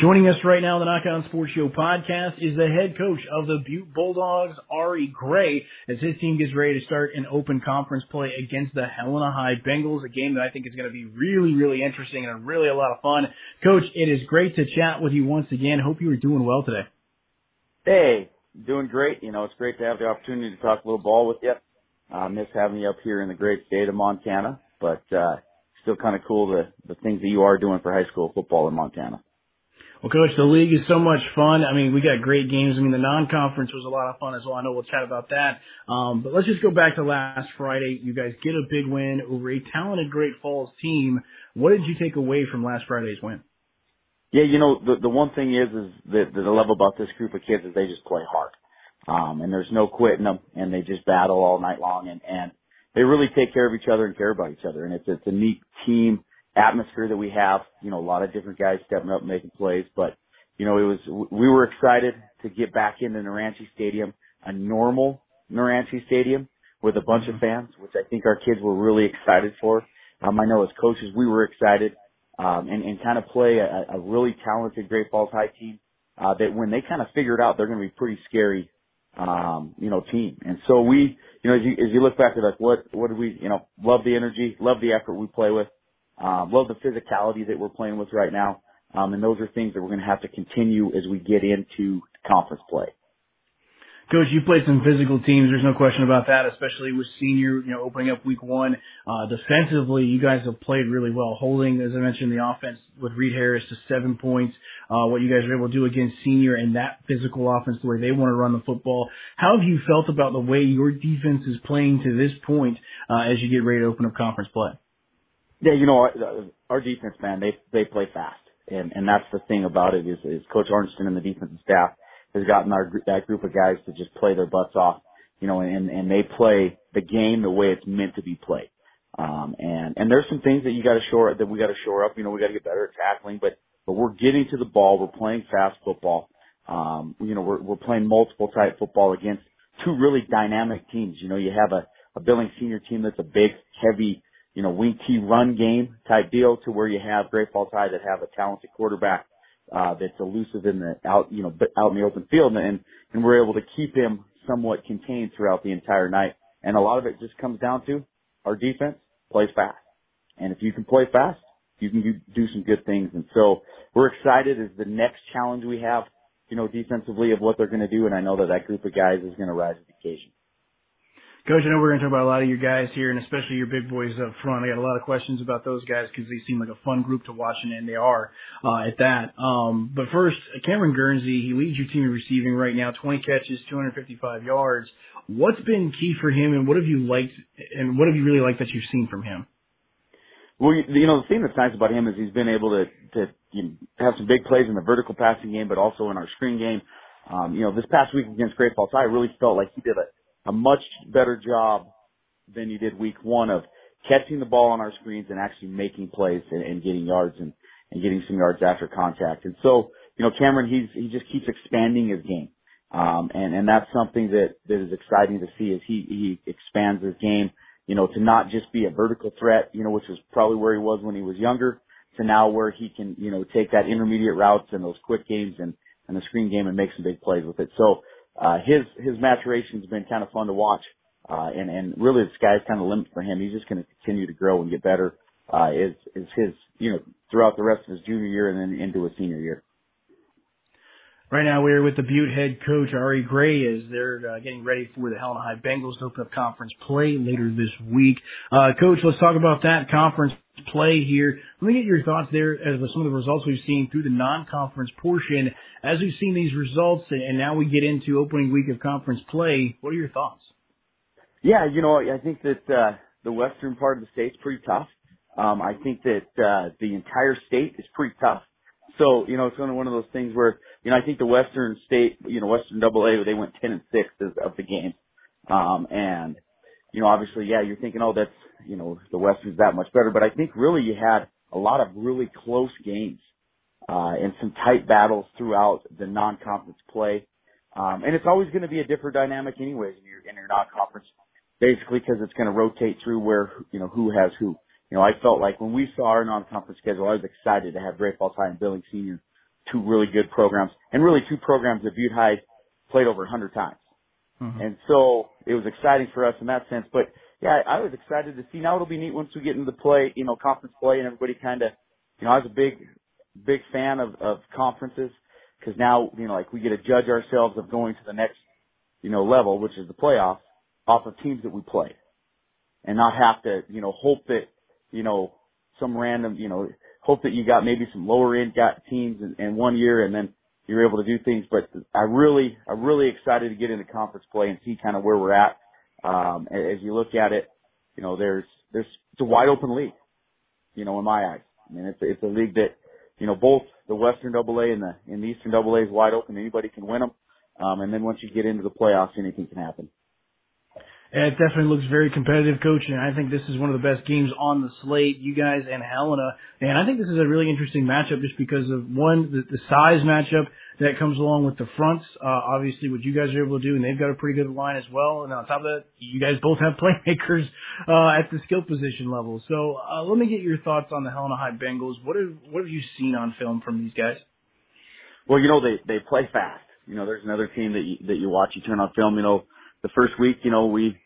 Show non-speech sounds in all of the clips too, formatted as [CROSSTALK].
Joining us right now on the Nach On Sports Show podcast is the head coach of the Butte Bulldogs, Arie Grey, as his team gets ready to start an open conference play against the Helena High Bengals, a game that I think is going to be really, really interesting and really a lot of fun. Coach, it is great to chat with you once again. Hope you are doing well today. Hey, doing great. You know, it's great to have the opportunity to talk a little ball with you. I uh, miss having you up here in the great state of Montana, but uh, still kind of cool the the things that you are doing for high school football in Montana. Well, Coach, the league is so much fun. I mean, we got great games. I mean, the non-conference was a lot of fun as well. I know we'll chat about that. Um, but let's just go back to last Friday. You guys get a big win over a talented Great Falls team. What did you take away from last Friday's win? Yeah, you know, the the one thing is is that, that I love about this group of kids is they just play hard. Um, and there's no quitting them and they just battle all night long and, and they really take care of each other and care about each other. And it's, it's a neat team atmosphere that we have. You know, a lot of different guys stepping up and making plays, but you know, it was we were excited to get back into Naranche Stadium, a normal Naranche Stadium with a bunch of fans, which I think our kids were really excited for. Um, I know as coaches we were excited, um, and, and kind of play a, a really talented Great Falls High team uh, that when they kind of figured out they're going to be pretty scary, um, you know, team. And so we, you know, as you, as you look back at like what what did we, you know, love the energy, love the effort we play with. Um, love the physicality that we're playing with right now. Um, and those are things that we're going to have to continue as we get into conference play. Coach, you played some physical teams. There's no question about that, especially with senior, you know, opening up week one. Uh, defensively, you guys have played really well, holding, as I mentioned, the offense with Reed Harris to seven points. Uh, what you guys were able to do against senior and that physical offense, the way they want to run the football. How have you felt about the way your defense is playing to this point uh, as you get ready to open up conference play? Yeah, you know, our, defense, man, they they play fast, and and that's the thing about it is is Coach Arnston and the defensive staff has gotten our that group of guys to just play their butts off, you know, and and they play the game the way it's meant to be played. Um, and and there's some things that you got to shore that we got to shore up. You know, we got to get better at tackling, but but we're getting to the ball. We're playing fast football. Um, you know, we're we're playing multiple type football against two really dynamic teams. You know, you have a a Billings senior team that's a big, heavy you know, wing T run game type deal to where you have Great Falls High that have a talented quarterback, uh, that's elusive in the out, you know, out in the open field and, and we're able to keep him somewhat contained throughout the entire night. And a lot of it just comes down to our defense plays fast. And if you can play fast, you can do, some good things. And so we're excited as the next challenge we have, you know, defensively of what they're going to do. And I know that that group of guys is going to rise to the occasion. Coach, I know we're going to talk about a lot of your guys here, and especially your big boys up front. I got a lot of questions about those guys because they seem like a fun group to watch, and they are uh, at that. Um, but first, Cameron Guernsey, he leads your team in receiving right now, 20 catches, 255 yards. What's been key for him, and what have you liked, and what have you really liked that you've seen from him? Well, you know, the thing that's nice about him is he's been able to to you know, have some big plays in the vertical passing game, but also in our screen game. Um, you know, this past week against Great Falls I really felt like he did a a much better job than you did week one of catching the ball on our screens and actually making plays and, and getting yards and, and getting some yards after contact. And so, you know, Cameron, he's, he just keeps expanding his game. Um, and, and that's something that, that is exciting to see as he, he expands his game, you know, to not just be a vertical threat, you know, which is probably where he was when he was younger to now where he can, you know, take that intermediate routes and those quick games and, and the screen game and make some big plays with it. So, uh, his his maturation's been kind of fun to watch. Uh, and and really the sky's kind of limit for him. He's just going to continue to grow and get better. Uh, is is his you know throughout the rest of his junior year and then into his senior year. Right now, we're with the Butte head coach Arie Grey as they're uh, getting ready for the Helena High Bengals to open up conference play later this week. Uh, coach, let's talk about that conference play here. Let me get your thoughts there as some of the results we've seen through the non-conference portion. As we've seen these results, and now we get into opening week of conference play. What are your thoughts? Yeah, you know, I think that uh, the western part of the state's pretty tough. Um, I think that uh, the entire state is pretty tough. So, you know, it's kind of one of those things where, you know, I think the Western State, you know, Western Double A, they went 10 and 6 of the games. Um, and, you know, obviously, yeah, you're thinking, oh, that's, you know, the Western's that much better. But I think really you had a lot of really close games, uh, and some tight battles throughout the non-conference play. Um, and it's always going to be a different dynamic anyways in your, in your non-conference, basically because it's going to rotate through where, you know, who has who. You know, I felt like when we saw our non-conference schedule, I was excited to have Great Falls High and Billings Senior two really good programs and really two programs that Butte High played over hundred times. Mm-hmm. And so it was exciting for us in that sense. But yeah, I was excited to see. Now it'll be neat once we get into the play, you know, conference play and everybody kind of, you know, I was a big, big fan of, of conferences because now, you know, like we get to judge ourselves of going to the next, you know, level, which is the playoffs off of teams that we play and not have to, you know, hope that, you know, some random, you know, hope that you got maybe some lower end got teams in, in one year and then you're able to do things. But I really, I'm really excited to get into conference play and see kind of where we're at. Um, as you look at it, you know, there's, there's, it's a wide open league, you know, in my eyes. I mean, it's, it's a league that, you know, both the Western Double A and the, and the Eastern Double A is wide open. Anybody can win them. Um, and then once you get into the playoffs, anything can happen. It definitely looks very competitive, coach, and I think this is one of the best games on the slate. You guys and Helena, and I think this is a really interesting matchup just because of one the, the size matchup that comes along with the fronts. Uh, obviously, what you guys are able to do, and they've got a pretty good line as well. And on top of that, you guys both have [LAUGHS] playmakers uh, at the skill position level. So uh, let me get your thoughts on the Helena High Bengals. What have what have you seen on film from these guys? Well, you know they they play fast. You know, there's another team that you, that you watch. You turn on film. You know, the first week, you know, we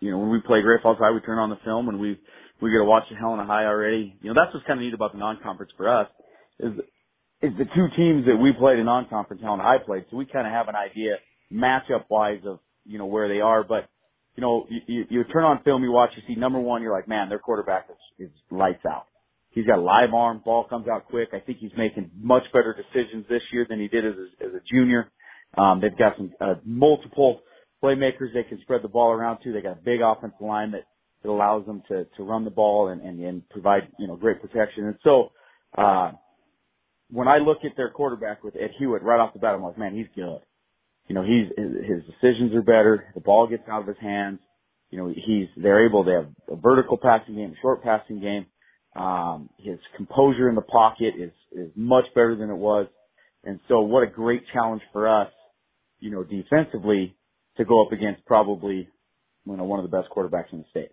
you know, when we play Great Falls High, we turn on the film and we we get to watch the Helena High already. You know, that's what's kind of neat about the non-conference for us is is the two teams that we played in non-conference Helena High played, so we kind of have an idea matchup wise of you know where they are. But you know, you, you, you turn on film, you watch, you see number one, you're like, man, their quarterback is, is lights out. He's got a live arm, ball comes out quick. I think he's making much better decisions this year than he did as a, as a junior. Um, they've got some uh, multiple playmakers they can spread the ball around to. They got a big offensive line that, that allows them to, to run the ball and, and, and provide, you know, great protection. And so, uh, when I look at their quarterback with Ed Hewitt right off the bat, I'm like, man, he's good. You know, he's, his decisions are better. The ball gets out of his hands. You know, he's, they're able, they have a vertical passing game, a short passing game. Um, his composure in the pocket is, is much better than it was. And so what a great challenge for us, you know, defensively to go up against probably, you know, one of the best quarterbacks in the state.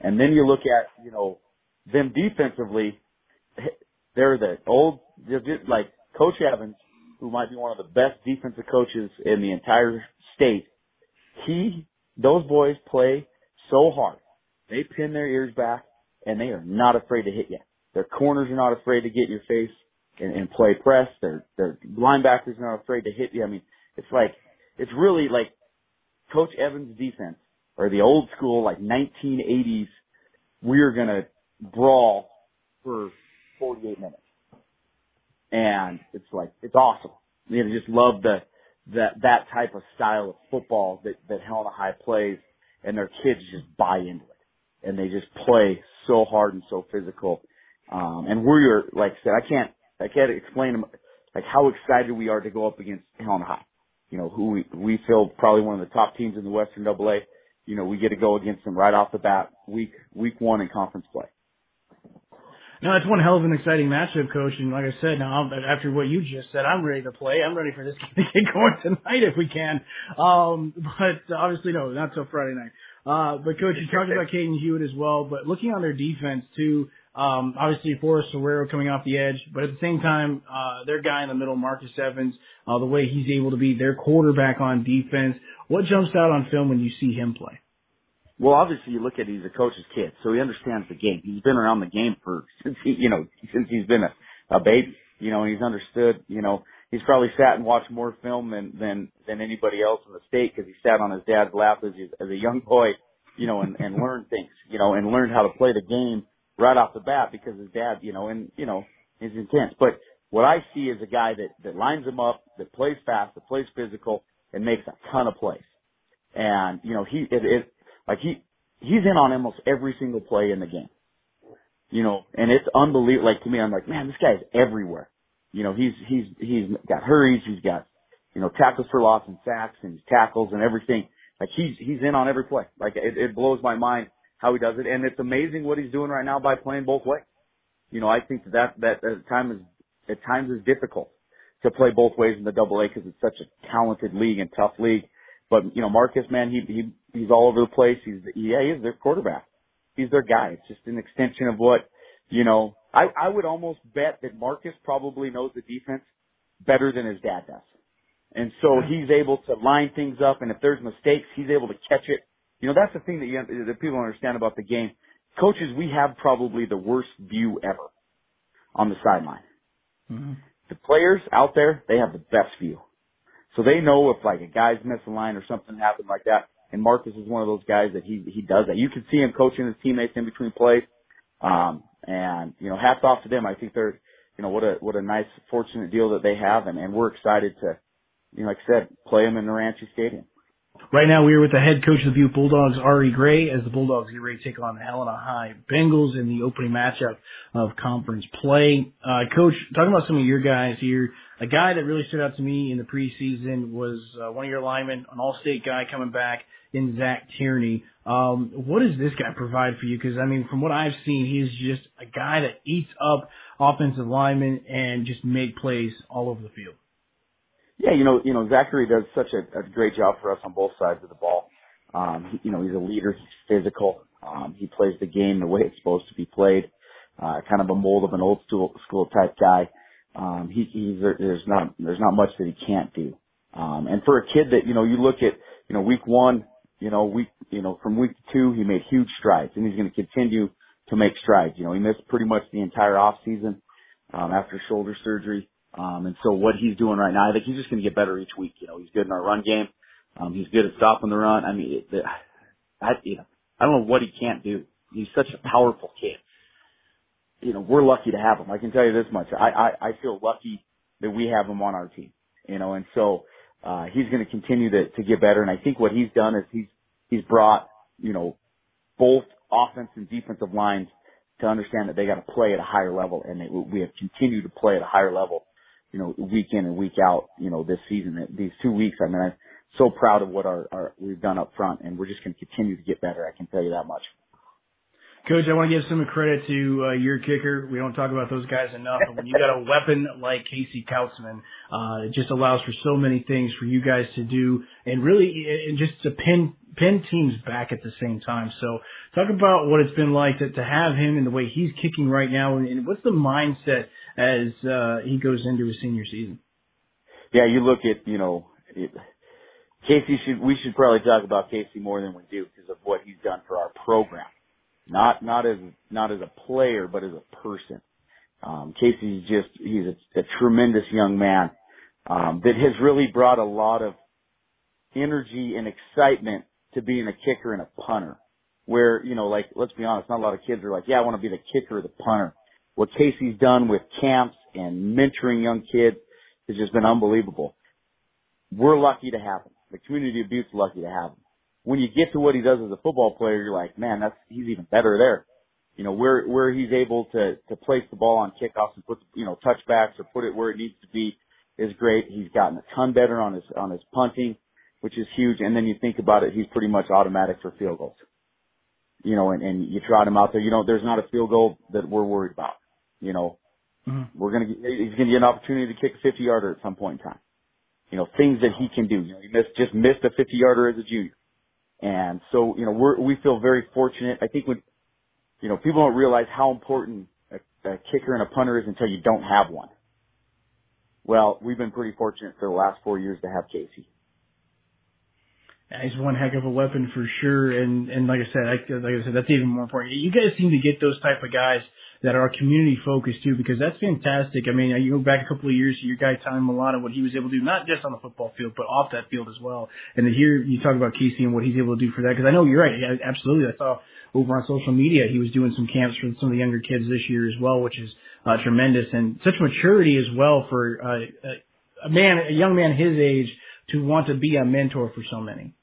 And then you look at, you know, them defensively, [LAUGHS] they're the old, they're just like Coach Evans, who might be one of the best defensive coaches in the entire state. He, those boys play so hard. They pin their ears back and they are not afraid to hit you. Their corners are not afraid to get in your face and, and play press. Their, their linebackers are not afraid to hit you. I mean, it's like, it's really like Coach Evans' defense, or the old school like 1980s, we're gonna brawl for 48 minutes, and it's like it's awesome. You know, just love the that that type of style of football that that Helena High plays, and their kids just buy into it, and they just play so hard and so physical. Um, and we're like I said, I can't I can't explain like how excited we are to go up against Helena High you know, who we, we feel probably one of the top teams in the Western Double A. You know, we get to go against them right off the bat, week week one in conference play. No, that's one hell of an exciting matchup, coach. And like I said, now after what you just said, I'm ready to play. I'm ready for this [LAUGHS] game to get going tonight if we can. Um, but obviously, no, not till Friday night. Uh, but coach, you talked about Caden Hewitt as well. But looking on their defense too, um, obviously, Forrest Herrero coming off the edge, but at the same time, uh, their guy in the middle, Marcus Evans, uh, the way he's able to be their quarterback on defense. What jumps out on film when you see him play? Well, obviously, you look at he's a coach's kid, so he understands the game. He's been around the game for [LAUGHS] since he, you know, since he's been a, a baby. You know, and he's understood. You know, he's probably sat and watched more film than than than anybody else in the state because he sat on his dad's lap as, as a young boy. You know, and and learned things. You know, and learned how to play the game right off the bat because his dad, you know, and you know, is intense. But what I see is a guy that that lines him up, that plays fast, that plays physical, and makes a ton of plays. And you know, he it, it like he he's in on almost every single play in the game. You know, and it's unbelievable. Like to me, I'm like, man, this guy's everywhere. You know, he's he's he's got hurries, he's got you know tackles for loss and sacks and tackles and everything. Like he's he's in on every play. Like it, it blows my mind how he does it, and it's amazing what he's doing right now by playing both ways. You know, I think that that at times is at times is difficult to play both ways in the Double A because it's such a talented league and tough league. But you know, Marcus, man, he he he's all over the place. He's yeah, he's their quarterback. He's their guy. It's just an extension of what you know. I I would almost bet that Marcus probably knows the defense better than his dad does. And so he's able to line things up, and if there's mistakes, he's able to catch it. You know, that's the thing that, you, that people understand about the game. Coaches, we have probably the worst view ever on the sideline. Mm-hmm. The players out there, they have the best view. So they know if like a guy's missing line or something happened like that. And Marcus is one of those guys that he he does that. You can see him coaching his teammates in between plays. Um, and you know, hats off to them. I think they're you know what a what a nice fortunate deal that they have, and, and we're excited to you know, like I said, play them in Naranche Stadium. Right now, we are with the head coach of the Butte Bulldogs, Arie Grey, as the Bulldogs get ready to take on the Helena High Bengals in the opening matchup of conference play. Uh, coach, talking about some of your guys here, a guy that really stood out to me in the preseason was uh, one of your linemen, an all-state guy coming back in Zach Tierney. Um, what does this guy provide for you? Because I mean, from what I've seen, he's just a guy that eats up offensive linemen and just make plays all over the field. Yeah, you know, you know, Zachary does such a, a great job for us on both sides of the ball. Um, you know, he's a leader. He's physical. Um, he plays the game the way it's supposed to be played. Uh, kind of a mold of an old school, school type guy. Um, he, he's, there's not, there's not much that he can't do. Um, and for a kid that, you know, you look at, you know, week one, you know, week, you know, from week two, he made huge strides and he's going to continue to make strides. You know, he missed pretty much the entire off season, um, after shoulder surgery. Um, and so what he's doing right now, I think he's just going to get better each week. You know, he's good in our run game. Um, he's good at stopping the run. I mean, it, I, you know, I don't know what he can't do. He's such a powerful kid. You know, we're lucky to have him. I can tell you this much. I, I, I feel lucky that we have him on our team. You know, and so, uh, he's going to continue to, to get better. And I think what he's done is he's, he's brought, you know, both offense and defensive lines to understand that they got to play at a higher level and they, we have continued to play at a higher level you know, week in and week out, you know, this season, these two weeks. I mean, I'm so proud of what our, our we've done up front, and we're just going to continue to get better. I can tell you that much. Coach, I want to give some credit to uh, your kicker. We don't talk about those guys enough. But when you got a weapon like Casey Kautzman, uh, it just allows for so many things for you guys to do, and really, and just to pin pin teams back at the same time. So, talk about what it's been like to, to have him and the way he's kicking right now, and, and what's the mindset as uh, he goes into his senior season. Yeah, you look at you know it, Casey should we should probably talk about Casey more than we do because of what he's done for our program, not not as not as a player but as a person. Um, Casey's just he's a, a tremendous young man um, that has really brought a lot of energy and excitement to being a kicker and a punter. Where you know, like let's be honest, not a lot of kids are like, yeah, I want to be the kicker or the punter what Casey's done with camps and mentoring young kids has just been unbelievable. We're lucky to have him. The community of Butte's lucky to have him. When you get to what he does as a football player, you're like, man, that's he's even better there. You know, where where he's able to to place the ball on kickoffs and put you know touchbacks or put it where it needs to be is great. He's gotten a ton better on his on his punting, which is huge. And then you think about it, he's pretty much automatic for field goals. You know, and, and you trot him out there. You know, there's not a field goal that we're worried about you know, mm-hmm. we're gonna get, he's gonna get an opportunity to kick a 50 yarder at some point in time. You know, things that he can do. You know, he missed just missed a 50 yarder as a junior, and so you know we're we feel very fortunate. I think when you know people don't realize how important a, a kicker and a punter is until you don't have one. Well, we've been pretty fortunate for the last four years to have Casey. He's one heck of a weapon for sure, and and like I said, I, like I said, that's even more important. You guys seem to get those type of guys that are community focused too, because that's fantastic. I mean, you go back a couple of years to your guy Tommy Milano, what he was able to do, not just on the football field, but off that field as well. And to hear you talk about Casey and what he's able to do for that, because I know you're right, yeah, absolutely. I saw over on social media he was doing some camps for some of the younger kids this year as well, which is uh, tremendous and such maturity as well for uh, a man, a young man his age, to want to be a mentor for so many.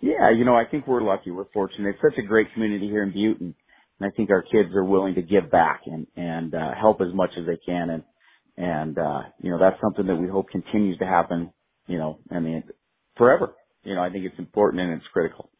Yeah, you know, I think we're lucky. We're fortunate. It's such a great community here in Butte, and and I think our kids are willing to give back and and uh, help as much as they can, and and uh, you know that's something that we hope continues to happen. You know, I mean, forever. You know, I think it's important and it's critical.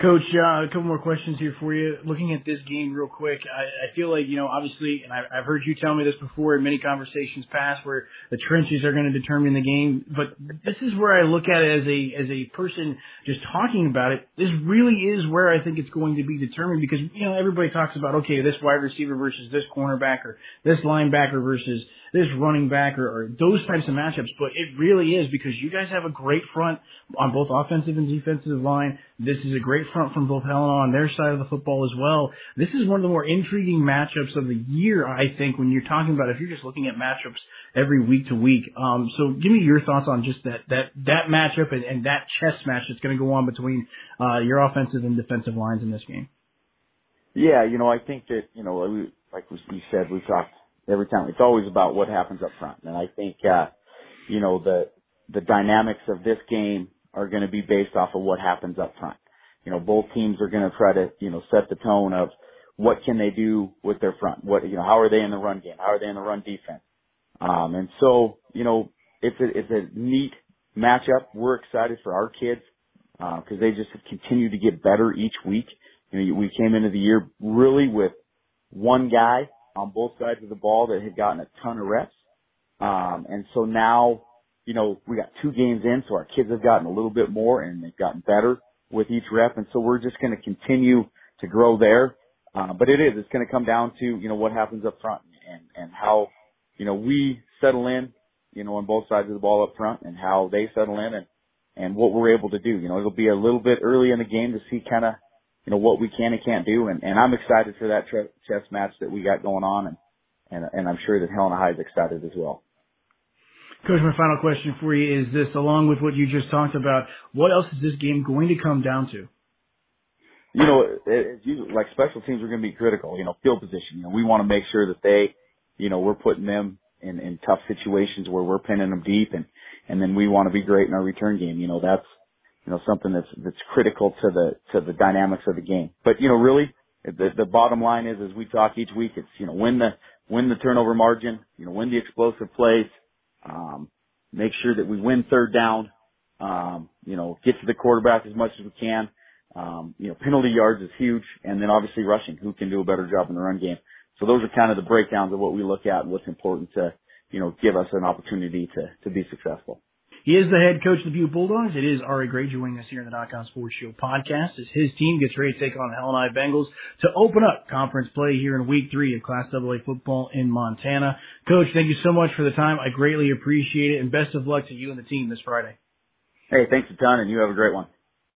Coach, uh, a couple more questions here for you. Looking at this game real quick, I, I feel like, you know, obviously, and I, I've heard you tell me this before in many conversations past where the trenches are going to determine the game, but this is where I look at it as a, as a person just talking about it. This really is where I think it's going to be determined because, you know, everybody talks about, okay, this wide receiver versus this cornerback or this linebacker versus this running back or, or those types of matchups, but it really is because you guys have a great front on both offensive and defensive line. This is a great front from both Helena on their side of the football as well. This is one of the more intriguing matchups of the year, I think, when you're talking about if you're just looking at matchups every week to week. Um, so give me your thoughts on just that that that matchup and, and that chess match that's going to go on between uh, your offensive and defensive lines in this game. Yeah, you know, I think that you know, like you said, we talked every time. It's always about what happens up front, and I think uh, you know the the dynamics of this game are going to be based off of what happens up front. You know, both teams are going to try to you know set the tone of what can they do with their front. What you know, how are they in the run game? How are they in the run defense? Um, and so you know, it's a it's a neat matchup. We're excited for our kids uh, they just continue to get better each week. You know, we came into the year really with one guy on both sides of the ball that had gotten a ton of reps. Um, and so now, you know, we got two games in, so our kids have gotten a little bit more and they've gotten better with each rep. And so we're just going to continue to grow there. Uh, but it is, it's going to come down to, you know, what happens up front and, and how, you know, we settle in, you know, on both sides of the ball up front and how they settle in and, and what we're able to do. You know, it'll be a little bit early in the game to see kind of you know, what we can and can't do. And, and I'm excited for that tre- chess match that we got going on. And, and, and I'm sure that Helena High is excited as well. Coach, my final question for you is this, along with what you just talked about, what else is this game going to come down to? You know, like special teams are going to be critical, you know, field position. You know, we want to make sure that they, you know, we're putting them in, in tough situations where we're pinning them deep and, and then we want to be great in our return game. You know, that's, you know, something that's, that's critical to the, to the dynamics of the game. But, you know, really, the, the bottom line is, as we talk each week, it's, you know, win the, win the turnover margin, you know, win the explosive plays, um, make sure that we win third down, um, you know, get to the quarterback as much as we can. Um, you know, penalty yards is huge, and then obviously rushing, who can do a better job in the run game. So those are kind of the breakdowns of what we look at and what's important to, you know, give us an opportunity to, to be successful. He is the head coach of the Butte Bulldogs. It is Arie Grey joining us here in the Nach On Sports Show podcast as his team gets ready to take on the Helena Bengals to open up conference play here in week three of Class AA football in Montana. Coach, thank you so much for the time. I greatly appreciate it and best of luck to you and the team this Friday. Hey, thanks a ton and you have a great one.